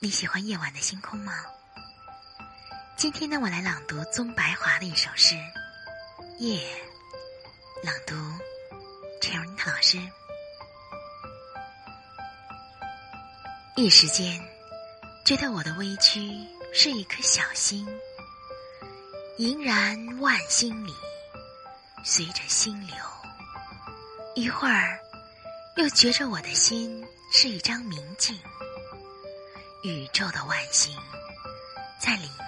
你喜欢夜晚的星空吗？今天呢，我来朗读宗白华的一首诗《夜》，朗读陈荣涛老师。一时间，觉得我的微躯是一颗小星，盈然万星里，随着心流。一会儿，又觉着我的心是一张明镜。宇宙的万星在里面